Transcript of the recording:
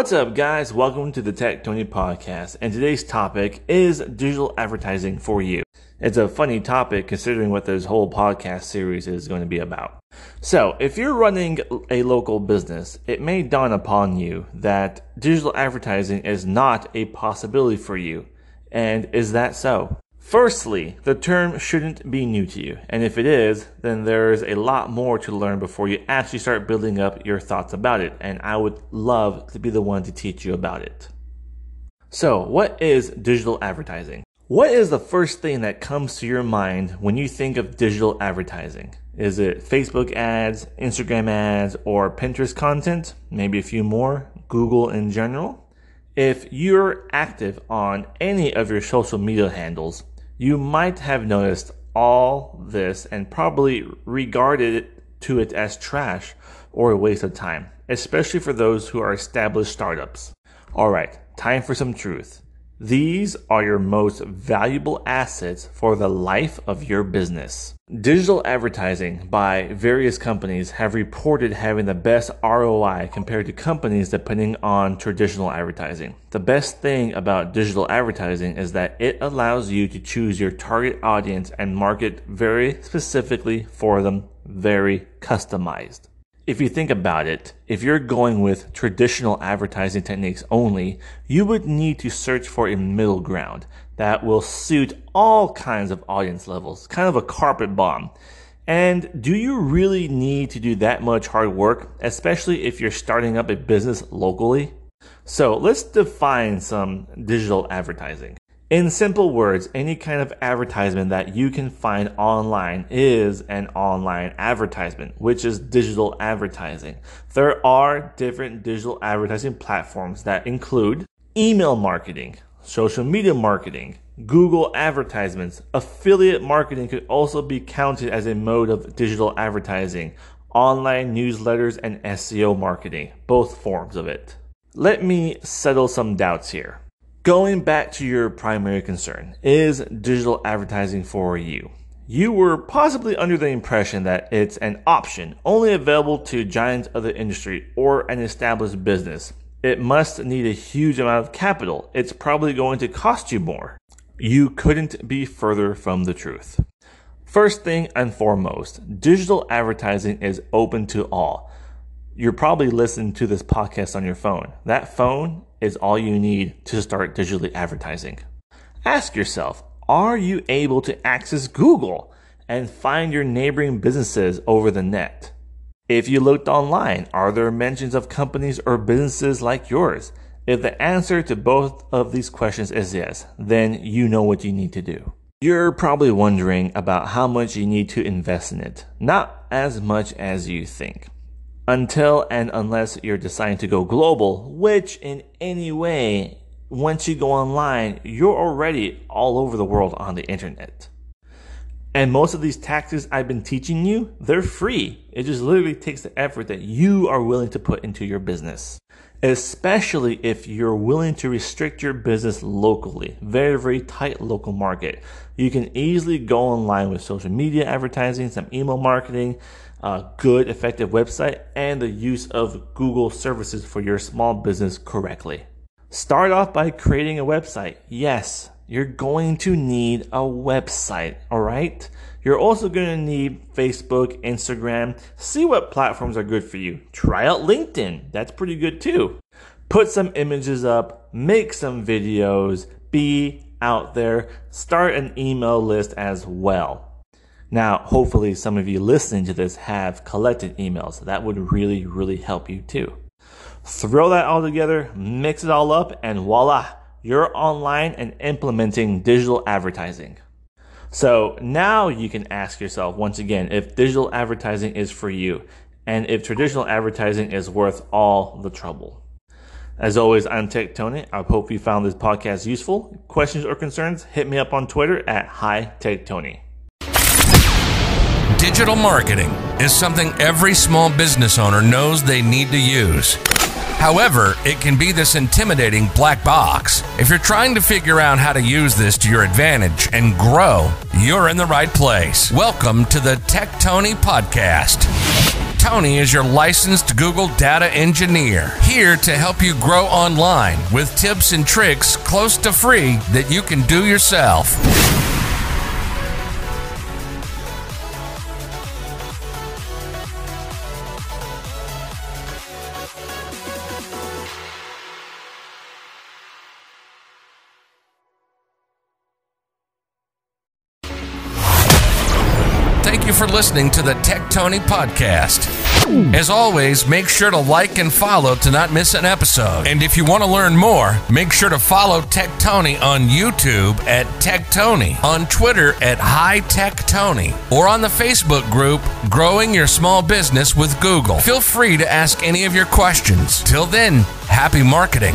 What's up, guys? Welcome to the Tech Tony podcast. And today's topic is digital advertising for you. It's a funny topic considering what this whole podcast series is going to be about. So, if you're running a local business, it may dawn upon you that digital advertising is not a possibility for you. And is that so? Firstly, the term shouldn't be new to you, and if it is, then there's a lot more to learn before you actually start building up your thoughts about it, and I would love to be the one to teach you about it. So, what is digital advertising? What is the first thing that comes to your mind when you think of digital advertising? Is it Facebook ads, Instagram ads, or Pinterest content? Maybe a few more, Google in general? If you're active on any of your social media handles, you might have noticed all this and probably regarded it to it as trash or a waste of time, especially for those who are established startups. All right, time for some truth. These are your most valuable assets for the life of your business. Digital advertising by various companies have reported having the best ROI compared to companies depending on traditional advertising. The best thing about digital advertising is that it allows you to choose your target audience and market very specifically for them, very customized if you think about it, if you're going with traditional advertising techniques only, you would need to search for a middle ground that will suit all kinds of audience levels, kind of a carpet bomb. And do you really need to do that much hard work, especially if you're starting up a business locally? So let's define some digital advertising. In simple words, any kind of advertisement that you can find online is an online advertisement, which is digital advertising. There are different digital advertising platforms that include email marketing, social media marketing, Google advertisements, affiliate marketing could also be counted as a mode of digital advertising, online newsletters and SEO marketing, both forms of it. Let me settle some doubts here. Going back to your primary concern, is digital advertising for you? You were possibly under the impression that it's an option only available to giants of the industry or an established business. It must need a huge amount of capital. It's probably going to cost you more. You couldn't be further from the truth. First thing and foremost, digital advertising is open to all. You're probably listening to this podcast on your phone. That phone is all you need to start digitally advertising. Ask yourself, are you able to access Google and find your neighboring businesses over the net? If you looked online, are there mentions of companies or businesses like yours? If the answer to both of these questions is yes, then you know what you need to do. You're probably wondering about how much you need to invest in it. Not as much as you think until and unless you're deciding to go global, which in any way, once you go online, you're already all over the world on the internet. And most of these tactics I've been teaching you, they're free. It just literally takes the effort that you are willing to put into your business. Especially if you're willing to restrict your business locally, very, very tight local market. You can easily go online with social media advertising, some email marketing, a good, effective website, and the use of Google services for your small business correctly. Start off by creating a website. Yes, you're going to need a website, all right? You're also going to need Facebook, Instagram. See what platforms are good for you. Try out LinkedIn. That's pretty good too. Put some images up, make some videos, be out there, start an email list as well. Now, hopefully, some of you listening to this have collected emails. That would really, really help you too. Throw that all together, mix it all up, and voila, you're online and implementing digital advertising. So now you can ask yourself once again if digital advertising is for you and if traditional advertising is worth all the trouble. As always, I'm Tech Tony. I hope you found this podcast useful. Questions or concerns, hit me up on Twitter at Hi Tech Tony. Digital marketing is something every small business owner knows they need to use. However, it can be this intimidating black box. If you're trying to figure out how to use this to your advantage and grow, you're in the right place. Welcome to the Tech Tony Podcast. Tony is your licensed Google data engineer, here to help you grow online with tips and tricks close to free that you can do yourself. Thank you for listening to the Tech Tony podcast. As always, make sure to like and follow to not miss an episode. And if you want to learn more, make sure to follow Tech Tony on YouTube at Tech Tony, on Twitter at High Tech Tony, or on the Facebook group Growing Your Small Business with Google. Feel free to ask any of your questions. Till then, happy marketing.